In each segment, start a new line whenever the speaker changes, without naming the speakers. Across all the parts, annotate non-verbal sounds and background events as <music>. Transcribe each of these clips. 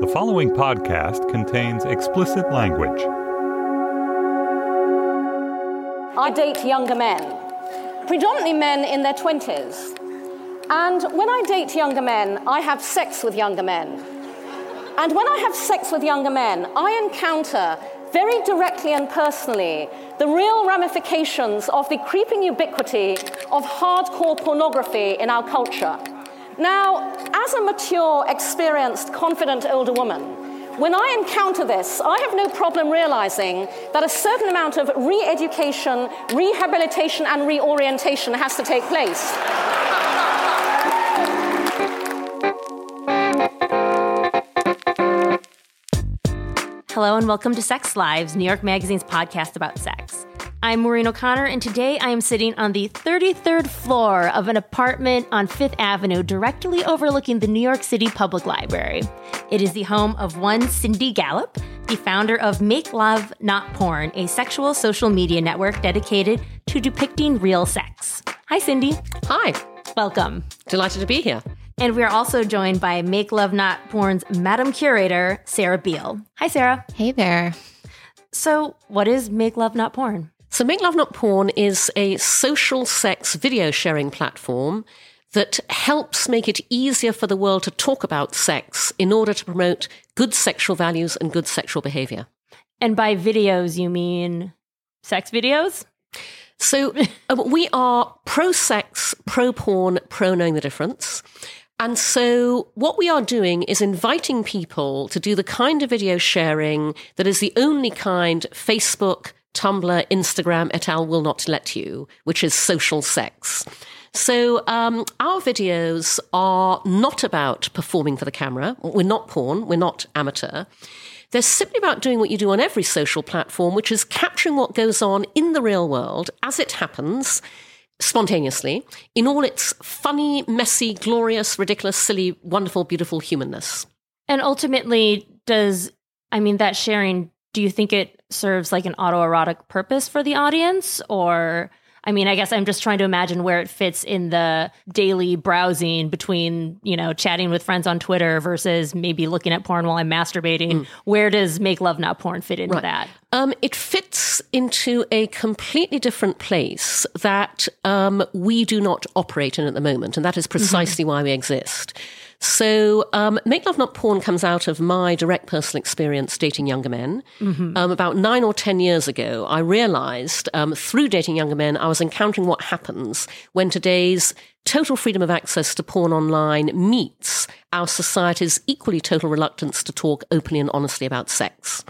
The following podcast contains explicit language.
I date younger men, predominantly men in their 20s. And when I date younger men, I have sex with younger men. And when I have sex with younger men, I encounter very directly and personally the real ramifications of the creeping ubiquity of hardcore pornography in our culture. Now, as a mature, experienced, confident older woman, when I encounter this, I have no problem realizing that a certain amount of re education, rehabilitation, and reorientation has to take place.
Hello and welcome to Sex Lives, New York Magazine's podcast about sex. I'm Maureen O'Connor, and today I am sitting on the 33rd floor of an apartment on Fifth Avenue, directly overlooking the New York City Public Library. It is the home of one Cindy Gallop, the founder of Make Love Not Porn, a sexual social media network dedicated to depicting real sex. Hi, Cindy.
Hi.
Welcome.
Delighted to be here.
And we are also joined by Make Love Not Porn's Madam Curator, Sarah Beal. Hi, Sarah.
Hey there.
So, what is Make Love Not Porn?
So, Make Love Not Porn is a social sex video sharing platform that helps make it easier for the world to talk about sex in order to promote good sexual values and good sexual behavior.
And by videos, you mean sex videos?
So, uh, <laughs> we are pro sex, pro porn, pro knowing the difference. And so what we are doing is inviting people to do the kind of video sharing that is the only kind Facebook, Tumblr, Instagram, et al. will not let you, which is social sex. So um, our videos are not about performing for the camera. We're not porn. We're not amateur. They're simply about doing what you do on every social platform, which is capturing what goes on in the real world as it happens spontaneously in all its funny, messy, glorious, ridiculous, silly, wonderful, beautiful humanness.
And ultimately, does, I mean, that sharing, do you think it serves like an autoerotic purpose for the audience? Or, I mean, I guess I'm just trying to imagine where it fits in the daily browsing between, you know, chatting with friends on Twitter versus maybe looking at porn while I'm masturbating. Mm. Where does Make Love Not Porn fit into right. that?
Um, it fits into a completely different place that um, we do not operate in at the moment, and that is precisely mm-hmm. why we exist. So, um, Make Love Not Porn comes out of my direct personal experience dating younger men. Mm-hmm. Um, about nine or 10 years ago, I realized um, through dating younger men, I was encountering what happens when today's total freedom of access to porn online meets our society's equally total reluctance to talk openly and honestly about sex.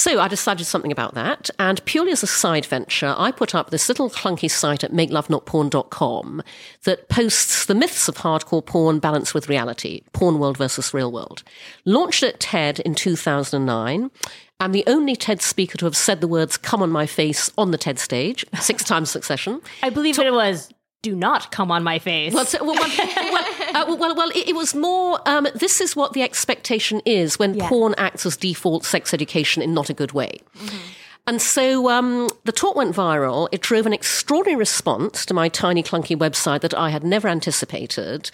So I decided something about that. And purely as a side venture, I put up this little clunky site at makelovenotporn.com that posts the myths of hardcore porn balanced with reality, porn world versus real world. Launched at TED in 2009. I'm the only TED speaker to have said the words come on my face on the TED stage six <laughs> times succession.
I believe it was do not come on my face.
Well, well, well, <laughs> uh, well, well, it, it, was more. Um, this is what the expectation is when yeah. porn acts as default sex education in not a good way. Mm-hmm. And so um, the talk went viral. It drove an extraordinary response to my tiny, clunky website that I had never anticipated.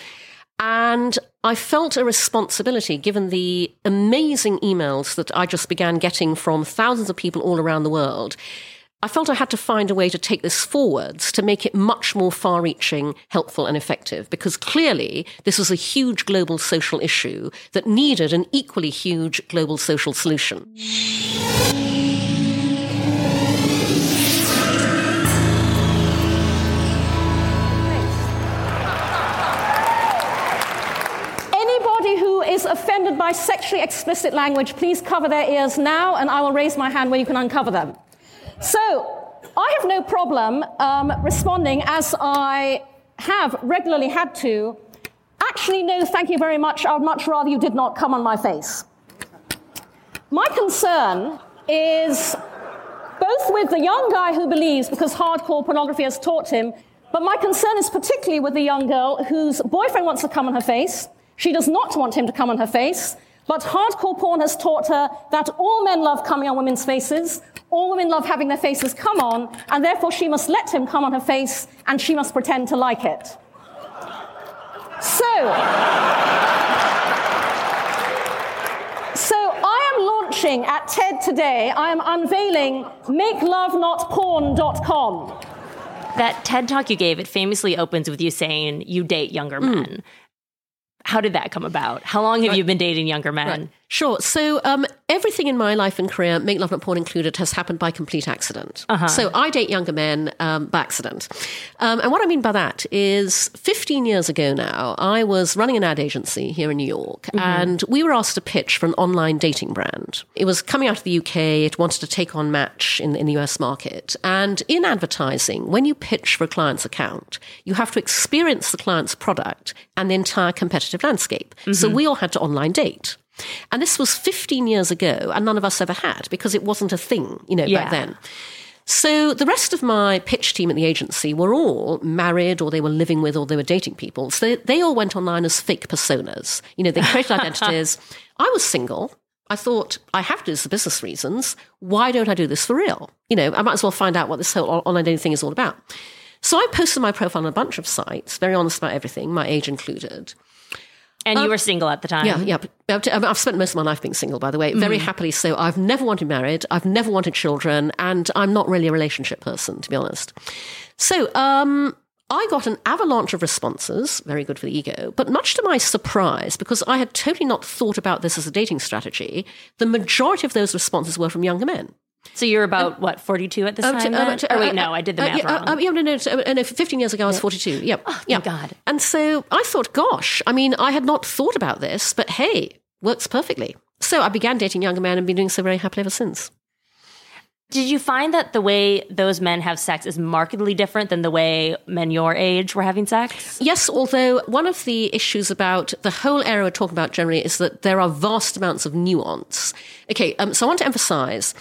And I felt a responsibility, given the amazing emails that I just began getting from thousands of people all around the world I felt I had to find a way to take this forwards to make it much more far reaching, helpful, and effective, because clearly this was a huge global social issue that needed an equally huge global social solution.
Anybody who is offended by sexually explicit language, please cover their ears now, and I will raise my hand where you can uncover them. So I have no problem um, responding as I have regularly had to. Actually, no, thank you very much. I would much rather you did not come on my face. My concern is both with the young guy who believes because hardcore pornography has taught him, but my concern is particularly with the young girl whose boyfriend wants to come on her face. She does not want him to come on her face. But hardcore porn has taught her that all men love coming on women's faces, all women love having their faces come on, and therefore she must let him come on her face and she must pretend to like it. So, happening at TED today, I am unveiling makelovenotporn.com.
That TED talk you gave, it famously opens with you saying you date younger hmm. men. How did that come about? How long have you been dating younger men?
Sure. So um, everything in my life and career, Make Love Not Porn included, has happened by complete accident. So I date younger men um, by accident. Um, and what I mean by that is 15 years ago now, I was running an ad agency here in New York, and we were asked to pitch for an online dating brand. It was coming out of the UK. It wanted to take on Match in, in the US market. And in advertising, when you pitch for a client's account, you have to experience the client's product and the entire competitive landscape. So we all had to online date. And this was 15 years ago, and none of us ever had because it wasn't a thing, you know,
Yeah.
back then. So the rest of my pitch team at the agency were all married or they were living with or they were dating people. So they, they all went online as fake personas. You know, they <laughs> created identities. I was single. I thought, I have to do this for business reasons. Why don't I do this for real? You know, I might as well find out what this whole online dating thing is all about. So I posted my profile on a bunch of sites, very honest about everything, my age included.
And you were single at the time.
Yeah, yeah. I've spent most of my life being single, by the way, very happily so. I've never wanted married. I've never wanted children, and I'm not really a relationship person, to be honest. So, um, I got an avalanche of responses, very good for the ego, but much to my surprise, because I had totally not thought about this as a dating strategy, the majority of those responses were from younger men.
So you're about, what, 42 at this
Um,
time?
to- um,
or wait,
uh,
no, I did the
uh,
math
yeah,
wrong.
uh, um, yeah, no, no, uh, no, 15 years ago, I was 42. Yep.
Oh,
yeah.
God.
And so I thought, gosh, I mean, I had not thought about this, but hey, works perfectly. So I began dating younger men and been doing so very happily ever since.
Did you find that the way those men have sex is markedly different than the way men your age were having sex?
Yes, although one of the issues about the whole area we're talking about generally is that there are vast amounts of nuance. Okay, um, so I want to emphasize.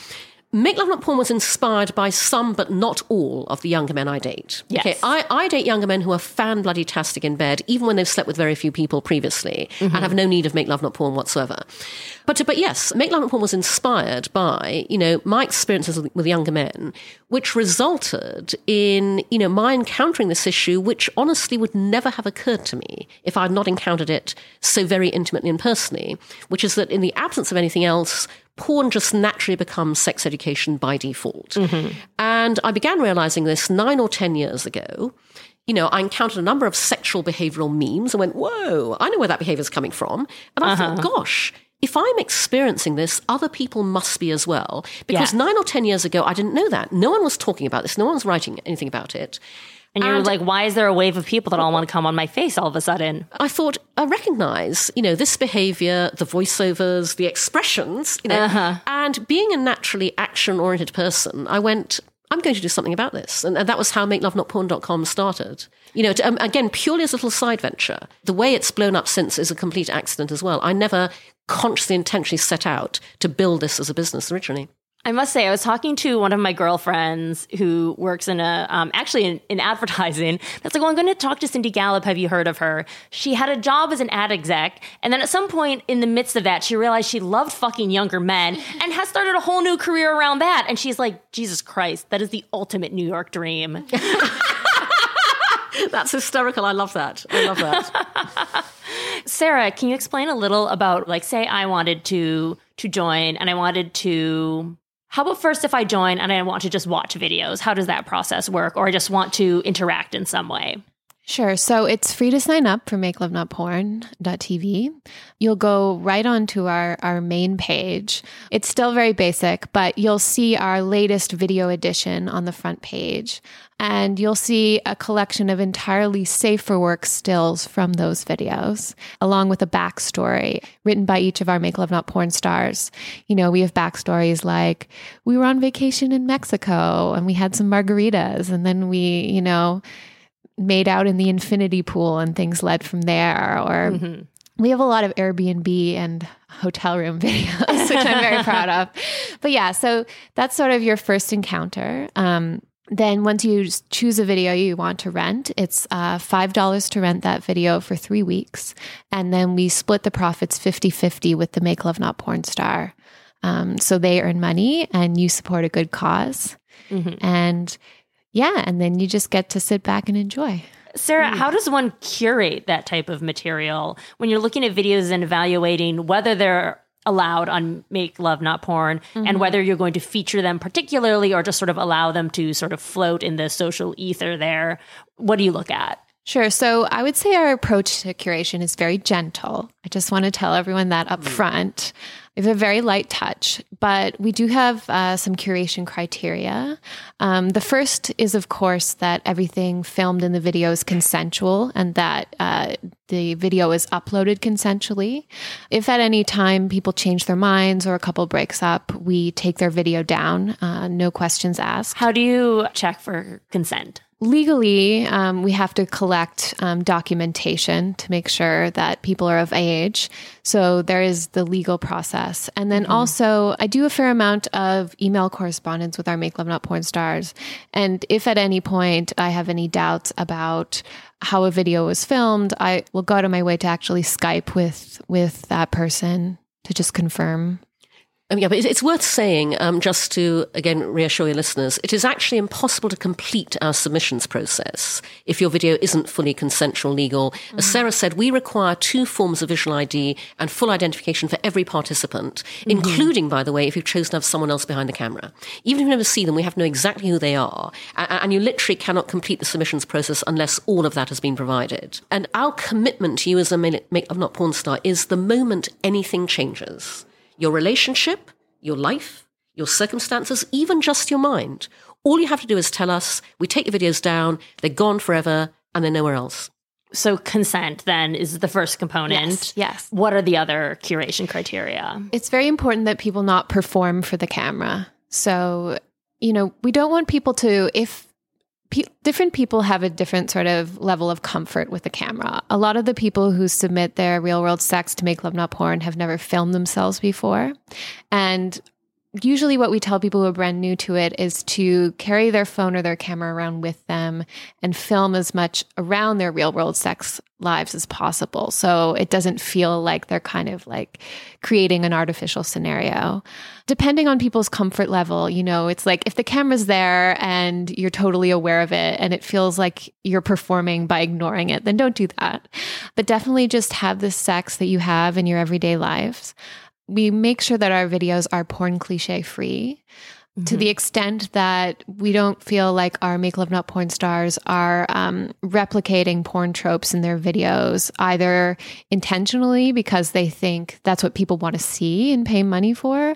Make Love Not Porn was inspired by some, but not all, of the younger men I date.
Yes.
Okay, I, I date younger men who are fan bloody tastic in bed, even when they've slept with very few people previously, and mm-hmm. have no need of Make Love Not Porn whatsoever. But, but yes, Make Love Not Porn was inspired by, you know, my experiences with, with younger men, which resulted in, you know, my encountering this issue, which honestly would never have occurred to me if I had not encountered it so very intimately and personally, which is that in the absence of anything else, porn just naturally becomes sex education by default. And I began realizing this nine or 10 years ago. You know, I encountered a number of sexual behavioral memes and went, whoa, I know where that behavior is coming from. And I thought, uh-huh. gosh, if I'm experiencing this, other people must be as well. Because
Yeah.
nine or 10 years ago, I didn't know that. No one was talking about this. No one was writing anything about it.
And you're
And-
like, why is there a wave of people that all want to come on my face all of a sudden?
I thought I recognize, you know, this behavior, the voiceovers, the expressions, you know, and being a naturally action-oriented person, I went, I'm going to do something about this, and, and that was how MakeLoveNotPorn.com started. You know, to, um, again, purely as a little side venture. The way it's blown up since is a complete accident as well. I never consciously, intentionally set out to build this as a business originally.
I must say, I was talking to one of my girlfriends who works in a, um, actually in, in advertising. That's like, well, I'm going to talk to Cindy Gallop. Have you heard of her? She had a job as an ad exec. And then at some point in the midst of that, she realized she loved fucking younger men <laughs> and has started a whole new career around that. And she's like, Jesus Christ, that is the ultimate New York dream. <laughs> <laughs>
That's hysterical. I love that. I love that.
Sarah, can you explain a little about, like, say I wanted to to join and I wanted to how about first if I join and I want to just watch videos? How does that process work? Or I just want to interact in some way?
Sure. So it's free to sign up for makelovenotporn.tv. You'll go right onto our, our main page. It's still very basic, but you'll see our latest video edition on the front page. And you'll see a collection of entirely safe for work stills from those videos, along with a backstory written by each of our Make Love Not Porn stars. You know, we have backstories like we were on vacation in Mexico and we had some margaritas, and then we, you know, made out in the infinity pool and things led from there or we have a lot of airbnb and hotel room <laughs> videos which i'm very proud of. But yeah so that's sort of your first encounter. Um, then once you choose a video you want to rent it's uh, $5 to rent that video for three weeks. And then we split the profits 50-50 with the make love not porn star. Um, so they earn money and you support a good because and yeah, and then you just get to sit back and enjoy.
Sarah, how does one curate that type of material when you're looking at videos and evaluating whether they're allowed on Make Love Not Porn
Mm-hmm.
and whether you're going to feature them particularly or just sort of allow them to sort of float in the social ether there. What do you look at?
Sure. So I would say our approach to curation is very gentle. I just want to tell everyone that up front. We have a very light touch, but we do have uh, some curation criteria. Um, the first is, of course, that everything filmed in the video is consensual and that uh, the video is uploaded consensually. If at any time people change their minds or a couple breaks up, we take their video down, uh, no questions asked.
How do you check for consent?
Legally, um, we have to collect um, documentation to make sure that people are of age. So there is the legal process. And then also, I do a fair amount of email correspondence with our Make Love Not Porn stars. And if at any point I have any doubts about how a video was filmed, I will go out of my way to actually Skype with with that person to just confirm
Um, yeah, but it's, it's worth saying, um, just to again reassure your listeners, it is actually impossible to complete our submissions process if your video isn't fully consensual legal. As Sarah said, we require two forms of visual ID and full identification for every participant, including, by the way, if you've chosen to have someone else behind the camera. Even if you never see them, we have to know exactly who they are. And you literally cannot complete the submissions process unless all of that has been provided. And our commitment to you as a Make Make Love Not Porn star is the moment anything changes your relationship, your life, your circumstances, even just your mind. All you have to do is tell us, we take the videos down, they're gone forever, and they're nowhere else.
So consent then is the first component.
Yes, yes.
What are the other curation criteria?
It's very important that people not perform for the camera. So, you know, we don't want people to, if pe- different people have a different sort of level of comfort with the camera. A lot of the people who submit their real world sex to make love not porn have never filmed themselves before. And usually what we tell people who are brand new to it is to carry their phone or their camera around with them and film as much around their real world sex lives as possible. So it doesn't feel like they're kind of like creating an artificial scenario. Depending on people's comfort level you know it's like if the camera's there and you're totally aware of it and it feels like you're performing by ignoring it then don't do that. But definitely just have the sex that you have in your everyday lives we make sure that our videos are porn cliche free to the extent that we don't feel like our make love not porn stars are um, replicating porn tropes in their videos either intentionally because they think that's what people want to see and pay money for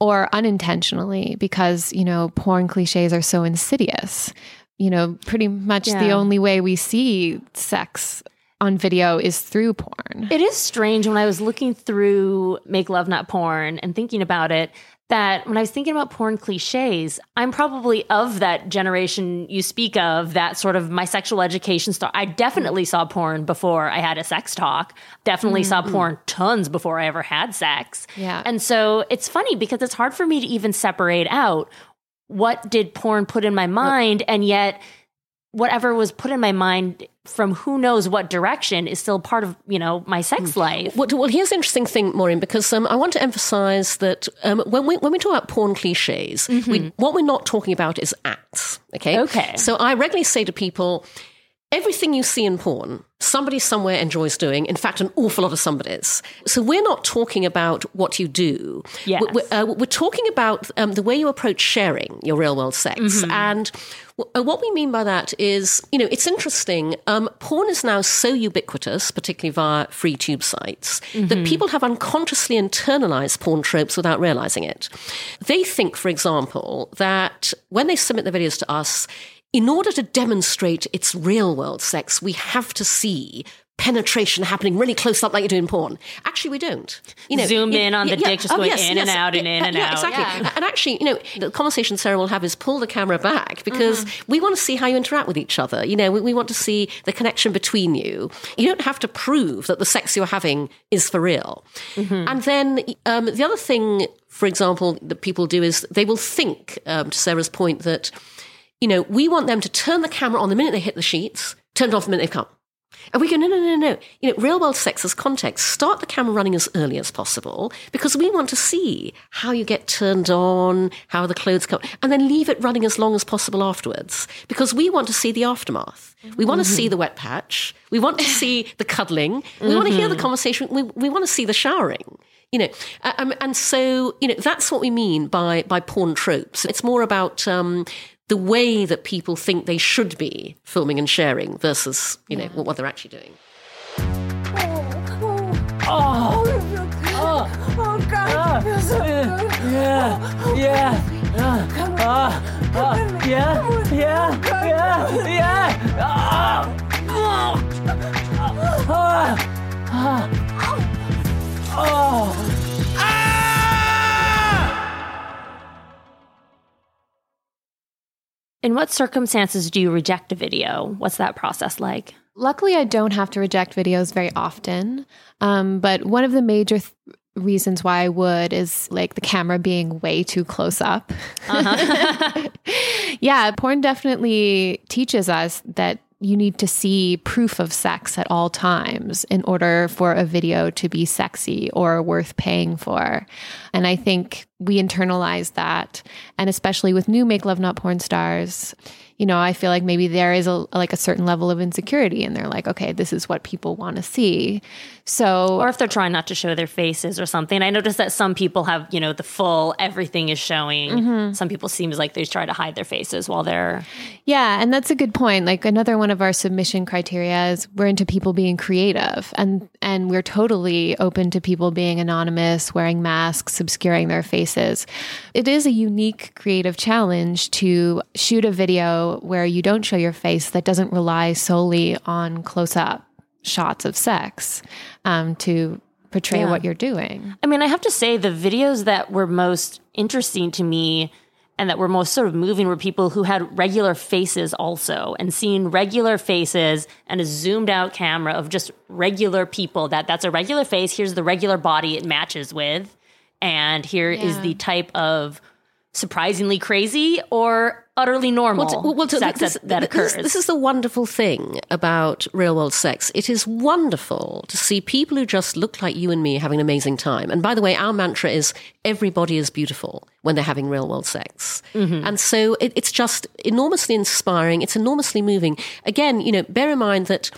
or unintentionally because you know porn cliches are so insidious. You know pretty much the only way we see sex on video is through porn
It is strange when I was looking through Make Love Not Porn and thinking about it that when I was thinking about porn cliches, I'm probably of that generation you speak of, that sort of my sexual education stuff. I definitely saw porn before I had a sex talk. Definitely saw mm-hmm. porn tons before I ever had sex.
Yeah.
And so it's funny because it's hard for me to even separate out what did porn put in my mind and yet whatever was put in my mind from who knows what direction is still part of you know my sex life
Well, well, here's the interesting thing, Maureen, because um, I want to emphasize that um, when we when we talk about porn cliches, we, what we're not talking about is acts. Okay.
Okay.
So I regularly say to people, everything you see in porn, somebody somewhere enjoys doing. In fact, an awful lot of somebody's. So we're not talking about what you do.
Yes.
We're, uh, we're talking about um, the way you approach sharing your real world sex. And w- uh, what we mean by that is, you know, it's interesting. Um, porn is now so ubiquitous, particularly via free tube sites, that people have unconsciously internalized porn tropes without realizing it. They think, for example, that when they submit their videos to us, in order to demonstrate its real world sex, we have to see penetration happening really close up like you do in porn. Actually, we don't. You know,
Zoom in on the
yeah,
dick, just
oh,
going
yes,
in and out and in and
yeah,
out.
Exactly.
Yeah.
And actually, you know, the conversation Sarah will have is pull the camera back because we want to see how you interact with each other. You know, we, we want to see the connection between you. You don't have to prove that the sex you're having is for real. And then um, the other thing, for example, that people do is they will think, um, to Sarah's point, that you know, we want them to turn the camera on the minute they hit the sheets, turn it off the minute they've come. And we go, no, no, no, no. You know, real world sex as context, start the camera running as early as possible because we want to see how you get turned on, how the clothes come, and then leave it running as long as possible afterwards because we want to see the aftermath. We want to see the wet patch. We want to see the cuddling. We want to hear the conversation. We, we want to see the showering. You You know, um, and so you know that's what we mean by by porn tropes. It's more about um, the way that people think they should be filming and sharing versus you know yeah. what, what they're actually doing. Oh, oh, oh, God, feels so good. Yeah, yeah, uh, uh, uh, yeah, yeah, yeah, yeah. Oh, oh, oh, oh. In what circumstances do you reject a video? What's that process like?
Luckily, I don't have to reject videos very often. Um, but one of the major th- reasons why I would is like the camera being way too close up. Uh-huh. <laughs> yeah, porn definitely teaches us that you need to see proof of sex at all times in order for a video to be sexy or worth paying for. And I think we internalize that. And especially with new Make Love Not Porn stars, you know, I feel like maybe there is a like a certain level of insecurity and they're like, okay, this is what people want to see. So
Or if they're trying not to show their faces or something. I noticed that some people have, you know, the full everything is showing. Mm-hmm. Some people seems like they try to hide their faces while they're
Yeah, and that's a good point. Like another one of our submission criteria is we're into people being creative and and we're totally open to people being anonymous, wearing masks, obscuring their faces. It is a unique creative challenge to shoot a video where you don't show your face that doesn't rely solely on close up shots of sex um, to portray yeah. what you're doing.
I mean, I have to say, the videos that were most interesting to me and that were most sort of moving were people who had regular faces also and seeing regular faces and a zoomed out camera of just regular people that that's a regular face here's the regular body it matches with and here yeah. is the type of surprisingly crazy or utterly normal well, well, sex this, that, that occurs.
This, this, is the wonderful thing about real world sex. It is wonderful to see people who just look like you and me having an amazing time. And by the way, our mantra is everybody is beautiful when they're having real world sex. Mm-hmm. And so it, it's just enormously inspiring. It's enormously moving. Again, you know, bear in mind that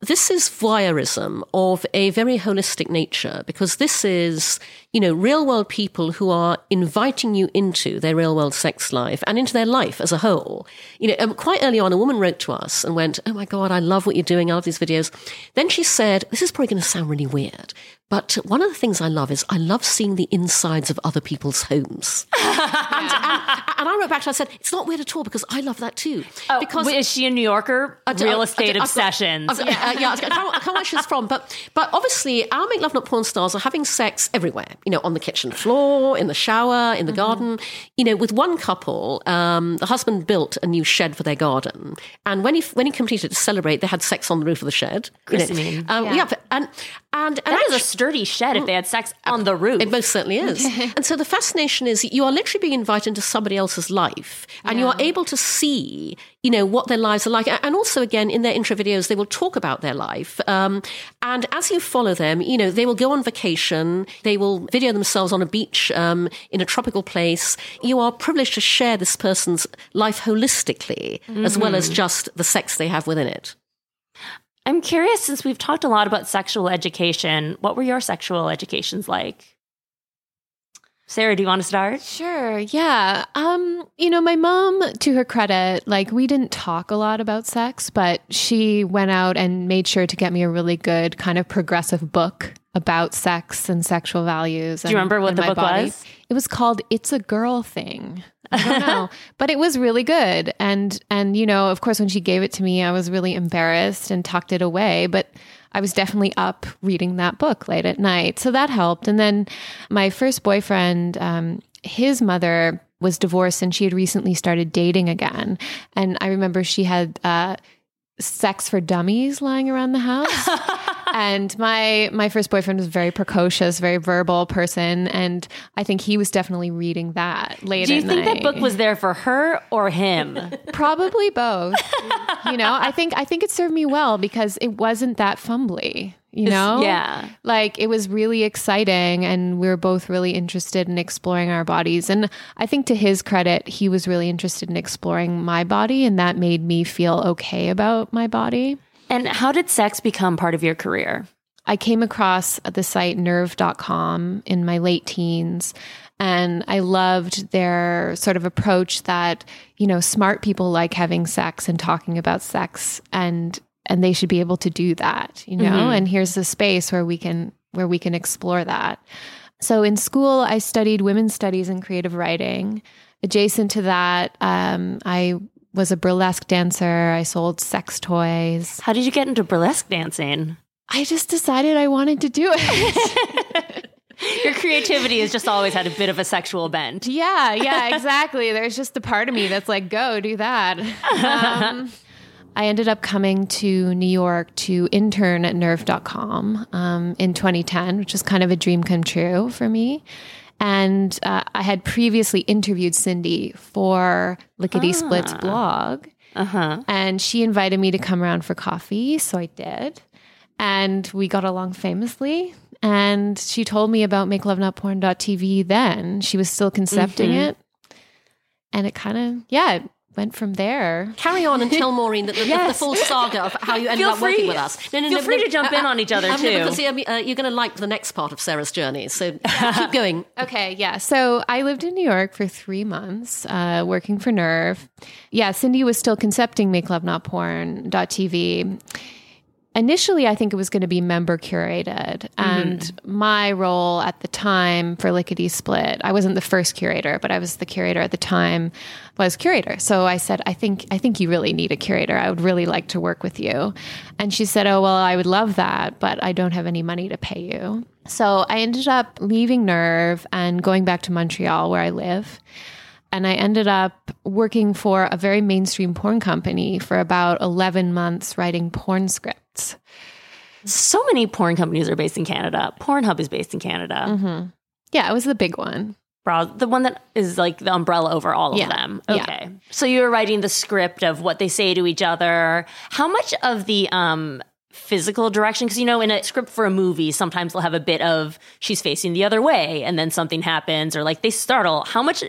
this is voyeurism of a very holistic nature because this is, you know, real world people who are inviting you into their real world sex life and into their life as a whole. You know, um, quite early on, a woman wrote to us and went, Oh my God, I love what you're doing. I love these videos. Then she said, This is probably going to sound really weird, but one of the things I love is I love seeing the insides of other people's homes. <laughs> and, and, and, I wrote back to her, I said, it's not weird at all because I love that too.
Oh, because is she a New Yorker? Real estate obsessions.
Got, uh, yeah, yeah, I can't, I can't where she's from. But, but obviously, our Make Love Not Porn stars are having sex everywhere, you know, on the kitchen floor, in the shower, in the mm-hmm. garden. You know, with one couple, um, the husband built a new shed for their garden. And when he, when he completed to celebrate, they had sex on the roof of the shed.
You know,
um, yeah. yeah. and, and, and
that is sturdy shed if they had sex on the roof.
It most certainly is. <laughs> and so the fascination is you are literally being invited into somebody else's life and yeah. you are able to see, you know, what their lives are like. And also, again, in their intro videos, they will talk about their life. Um, and as you follow them, you know, they will go on vacation. They will video themselves on a beach um, in a tropical place. You are privileged to share this person's life holistically, mm-hmm. as well as mm-hmm. just the sex they have within it.
I'm curious, since we've talked a lot about sexual education, what were your sexual educations like? Sarah, do you want to start?
Sure. Yeah. Um, you know, my mom, to her credit, like we didn't talk a lot about sex, but she went out and made sure to get me a really good kind of progressive book about sex and sexual values.
Do you remember what the book body. was?
It was called "It's a Girl Thing." I don't know, <laughs> but it was really good. And and you know, of course, when she gave it to me, I was really embarrassed and tucked it away. But I was definitely up reading that book late at night, so that helped. And then my first boyfriend, um, his mother was divorced, and she had recently started dating again. And I remember she had. Uh, sex for dummies lying around the house. <laughs> and my my first boyfriend was a very precocious, very verbal person, and I think he was definitely reading that late.
Do you think
night.
that book was there for her or him? <laughs>
Probably both. you know, I think I think it served me well because it wasn't that fumbly you know?
Yeah.
Like it was really exciting and we were both really interested in exploring our bodies. And I think to his credit, he was really interested in exploring my body and that made me feel okay about my body.
And how did sex become part of your career?
I came across the site nerve.com in my late teens. And I loved their sort of approach that, you know, smart people like having sex and talking about sex and and they should be able to do that, you know?
Mm-hmm.
And here's a space where we can where we can explore that. So in school I studied women's studies and creative writing. Adjacent to that, um, I was a burlesque dancer. I sold sex toys.
How did you get into burlesque dancing?
I just decided I wanted to do it. <laughs>
Your creativity has just always had a bit of a sexual bent.
Yeah, yeah, exactly. There's just a part of me that's like, go do that. <laughs> Um, I ended up coming to New York to intern at nerve.com um, in 2010, which was kind of a dream come true for me. And uh, I had previously interviewed Cindy for Lickety Split's blog.
Uh-huh.
And she invited me to come around for coffee. So I did. And we got along famously. And she told me about makelovenotporn.tv then. She was still concepting
Mm-hmm.
it. And it kind of, yeah, went from there.
Carry on and tell Maureen the, the, the full saga of how you ended
Feel
up working with us.
No, no, Feel no, free to jump in on each other,
um,
too.
Because um, uh, you're going to like the next part of Sarah's journey. So keep going. <laughs>
Okay, yeah. So I lived in New York for three months, uh, working for Nerve. Yeah, Cindy was still concepting makelovenotporn.tv. Initially, I think it was going to be member curated. Mm-hmm. And my role at the time for Lickety Split, I wasn't the first curator, but I was the curator at the time, was curator. So I said, I think, I think you really need a curator. I would really like to work with you. And she said, Oh, well, I would love that, but I don't have any money to pay you. So I ended up leaving Nerve and going back to Montreal where I live. And I ended up working for a very mainstream porn company for about 11 months writing porn scripts.
So many porn companies are based in Canada. Pornhub is based in Canada.
Yeah, it was the big one.
The one that is like the umbrella over all of
Yeah.
them.
Yeah.
Okay. So you were writing the script of what they say to each other. How much of the um physical direction because you know in a script for a movie sometimes they'll have a bit of she's facing the other way and then something happens or like they startle how much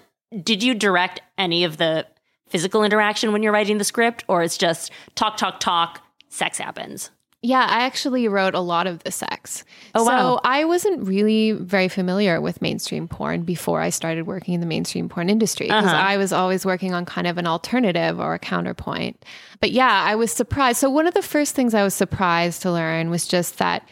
did you direct any of the physical interaction when you're writing the script or it's just talk talk talk sex happens
Yeah, I actually wrote a lot of the sex.
Oh, wow.
So I wasn't really very familiar with mainstream porn before I started working in the mainstream porn industry because
Uh-huh.
I was always working on kind of an alternative or a counterpoint. But yeah, I was surprised. So one of the first things I was surprised to learn was just that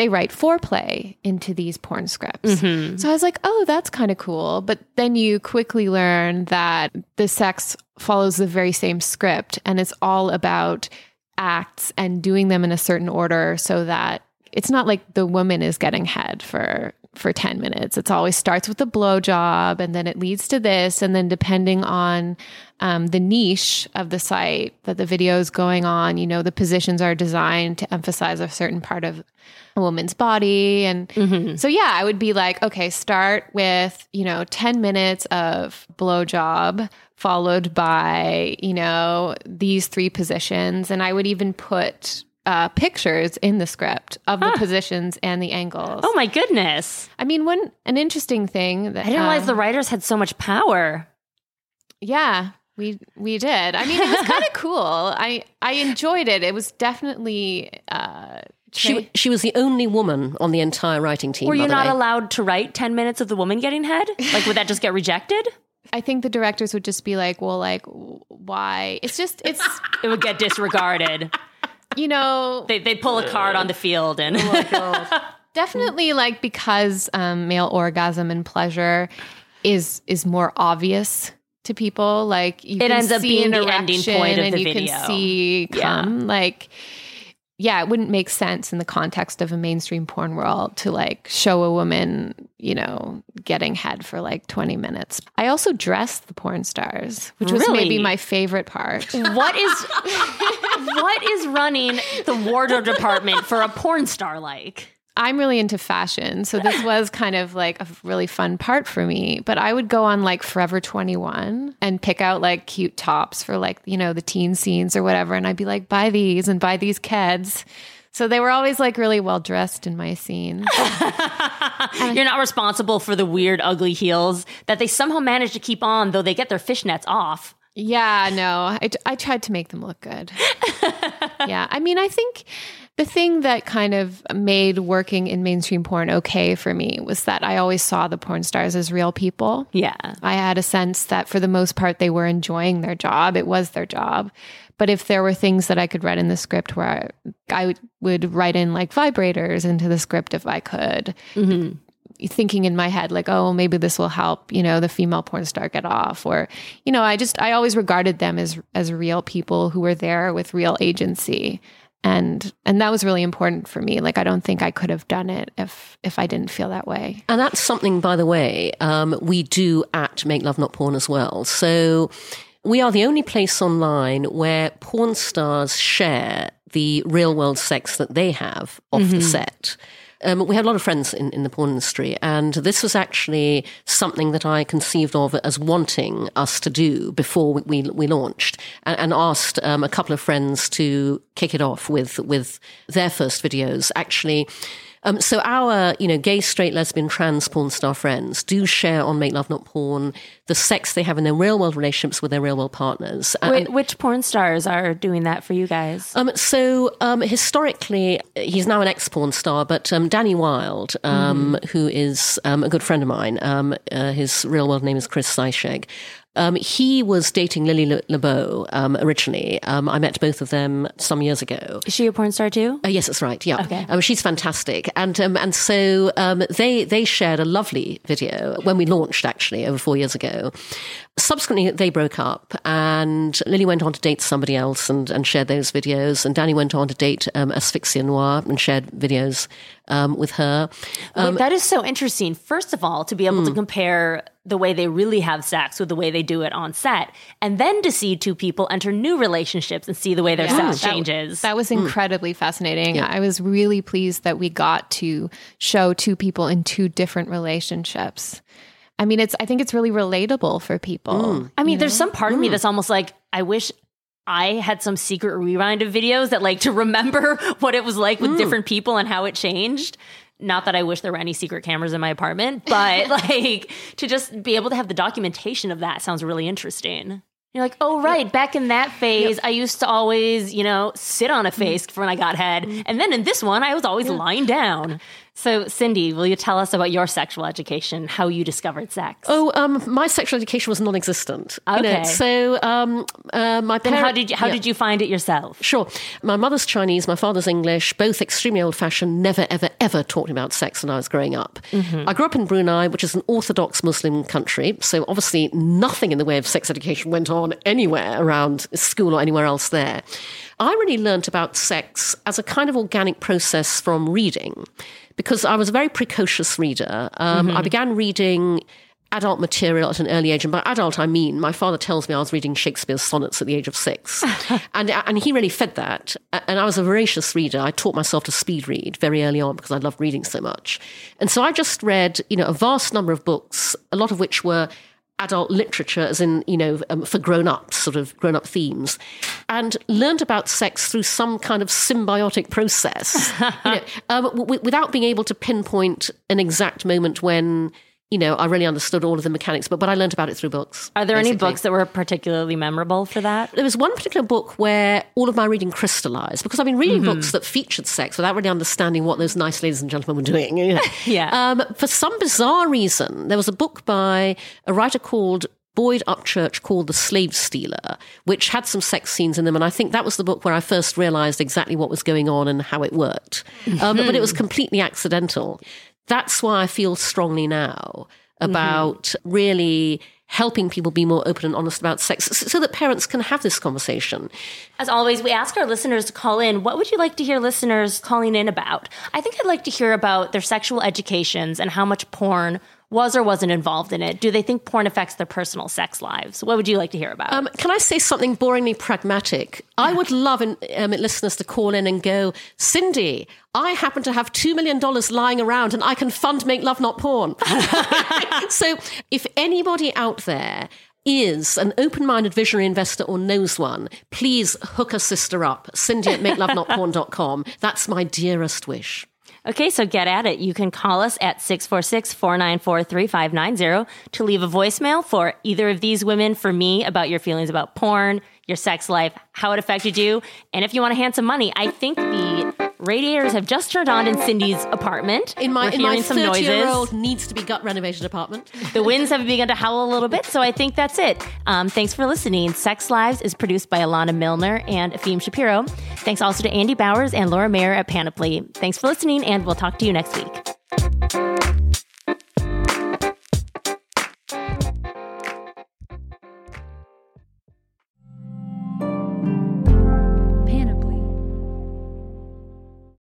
they write foreplay into these porn scripts. Mm-hmm. So I was like, oh, that's kind of cool. But then you quickly learn that the sex follows the very same script and it's all about acts and doing them in a certain order so that it's not like the woman is getting head for for 10 minutes. It's always starts with a blowjob and then it leads to this. And then depending on um, the niche of the site that the video is going on, you know, the positions are designed to emphasize a certain part of a woman's body. And so, yeah, I would be like, okay, start with, you know, 10 minutes of blowjob followed by, you know, these three positions. And I would even put uh, pictures in the script of the positions and the angles.
oh my goodness
I mean, one an interesting thing that
i didn't realize
um,
the writers had so much power
yeah we we did. I mean, it was kind of <laughs> cool. I I enjoyed it. It was definitely. Uh,
She, she was the only woman on the entire writing team.
were
by
you not
way.
allowed to write 10 minutes of the woman getting head like would that just get rejected <laughs>
I think the directors would just be like, well, like, why? It's just, it's, <laughs>
it would get disregarded
you know,
they, they'd pull a card on the field and <laughs>
definitely like because um, male orgasm and pleasure is is more obvious to people. Like you
It
can
ends up being
an
the ending point of
and
the
you
video.
can see
Yeah.
come. Like, yeah, it wouldn't make sense in the context of a mainstream porn world to like show a woman, you know, getting head for like 20 minutes. I also dressed the porn stars, which was maybe my favorite part.
what is <laughs> what is running the wardrobe department for a porn star like
I'm really into fashion. So this <laughs> was kind of like a really fun part for me. But I would go on like Forever 21 and pick out like cute tops for like, you know, the teen scenes or whatever. And I'd be like, buy these and buy these keds. So they were always like really well dressed in my scene. <laughs>
you're not responsible for the weird ugly heels that they somehow manage to keep on though they get their fishnets off
Yeah, no, I, I tried to make them look good. <laughs> yeah, I mean, I think The thing that kind of made working in mainstream porn okay for me was that I always saw the porn stars as real people.
Yeah.
I had a sense that for the most part they were enjoying their job. It was their job. But if there were things that I could write in the script where I, I would, would write in like vibrators into the script if I could, mm-hmm. thinking in my head like oh maybe this will help you know the female porn star get off or you know i just i always regarded them as as real people who were there with real agency and and that was really important for me like i don't think i could have done it if if i didn't feel that way
And that's something, by the way, um, we do at Make Love Not Porn as well. So we are the only place online where porn stars share the real world sex that they have off the set. Um, we had a lot of friends in, in the porn industry, and this was actually something that I conceived of as wanting us to do before we, we, we launched, and, and asked um, a couple of friends to kick it off with with their first videos. Actually, um, so our, you know, gay, straight, lesbian, trans porn star friends do share on Make Love Not Porn the sex they have in their real world relationships with their real world partners.
Wait, which porn stars are doing that for you guys?
um, so um, historically, he's now an ex-porn star, but um, Danny Wylde, um, who is um, a good friend of mine, um, uh, his real world name is Chris Zeischegg. Um, he was dating Lily Le- LaBeau um, originally. Um, I met both of them some years ago.
Is she a porn star too?
Uh, yes, that's right. Yeah,
Okay.
um, she's fantastic, and um, and so um, they they shared a lovely video when we launched actually over four years ago. Subsequently, they broke up, and Lily went on to date somebody else and, and shared those videos, and Danny went on to date um, Asphyxia Noir and shared videos um, with her.
Wait, that is so interesting. First of all, to be able
Hmm.
to compare the way they really have sex with the way they do it on set, and then to see two people enter new relationships and see the way their sex
That-
changes.
That, was incredibly fascinating. I was really pleased that we got to show two people in two different relationships. I mean, it's I think it's really relatable for people.
I mean, there's some part of me
Mm.
that's almost like I wish I had some secret rewind of videos that like <laughs> to remember what it was like
Mm.
with different people and how it changed. Not that I wish there were any secret cameras in my apartment, <laughs> but like to just be able to have the documentation of that sounds really interesting. You're like, oh right, back in that phase, I used to always, you know, sit on a face for when I got head, and then in this one, I was always lying down. So, Cindy, will you tell us about your sexual education, how you discovered sex?
Oh, um, my sexual education was non-existent. you know.
Okay.
so um, uh, my parents.
how did you, how did you find it yourself?
Sure. My mother's Chinese, my father's English, both extremely old fashioned, never, ever, ever taught me about sex when I was growing up. I grew up in Brunei, which is an Orthodox Muslim country. So obviously nothing in the way of sex education went on anywhere around school or anywhere else there. I really learnt about sex as a kind of organic process from reading because I was a very precocious reader. Um, I began reading adult material at an early age. And by adult, I mean, my father tells me I was reading Shakespeare's sonnets at the age of six. <laughs> and, and he really fed that. And I was a voracious reader. I taught myself to speed read very early on because I loved reading so much. And so I just read, you know, a vast number of books, a lot of which were adult literature, as in, you know, um, for grown ups, sort of grown up themes, and learned about sex through some kind of symbiotic process, <laughs> you know, um, w- without being able to pinpoint an exact moment when. You know, I really understood all of the mechanics, but but I learned about it through books.
Are there any books that were particularly memorable for that?
There was one particular book where all of my reading crystallized because I've been reading
Mm-hmm.
books that featured sex without really understanding what those nice ladies and gentlemen were doing. you <laughs> know.
Yeah.
Um, for some bizarre reason, there was a book by a writer called Boyd Upchurch called The Slave Stealer, which had some sex scenes in them. And I think that was the book where I first realized exactly what was going on and how it worked. Um, but it was completely accidental. That's why I feel strongly now mm-hmm. about really helping people be more open and honest about sex so so that parents can have this conversation.
As always, we ask our listeners to call in. What would you like to hear listeners calling in about? I think I'd like to hear about their sexual educations and how much porn was or wasn't involved in it. Do they think porn affects their personal sex lives? What would you like to hear about?
Um, can I say something boringly pragmatic? I would love um, listeners to call in and go, Cindy, I happen to have $2 million lying around and I can fund Make Love Not Porn. <laughs> so if anybody out there is an open-minded visionary investor or knows one, please hook a sister up. Cindy at makelovenotporn.com. That's my dearest wish.
Okay, so get at it. You can call us at 646 494 3590 to leave a voicemail for either of these women, for me, about your feelings about porn, your sex life, how it affected you. And if you want to hand some money, I think the radiators have just turned on in Cindy's apartment.
In my
We're
in my
some
thirty year
noises.
old needs to be gut renovated apartment.
The winds have begun to howl a little bit, so I think that's it. Um, thanks for listening. Sex Lives is produced by Alana Milner and Efim Shapiro. Thanks also to Andy Bowers and Laura Mayer at Panoply. Thanks for listening, and we'll talk to you next week.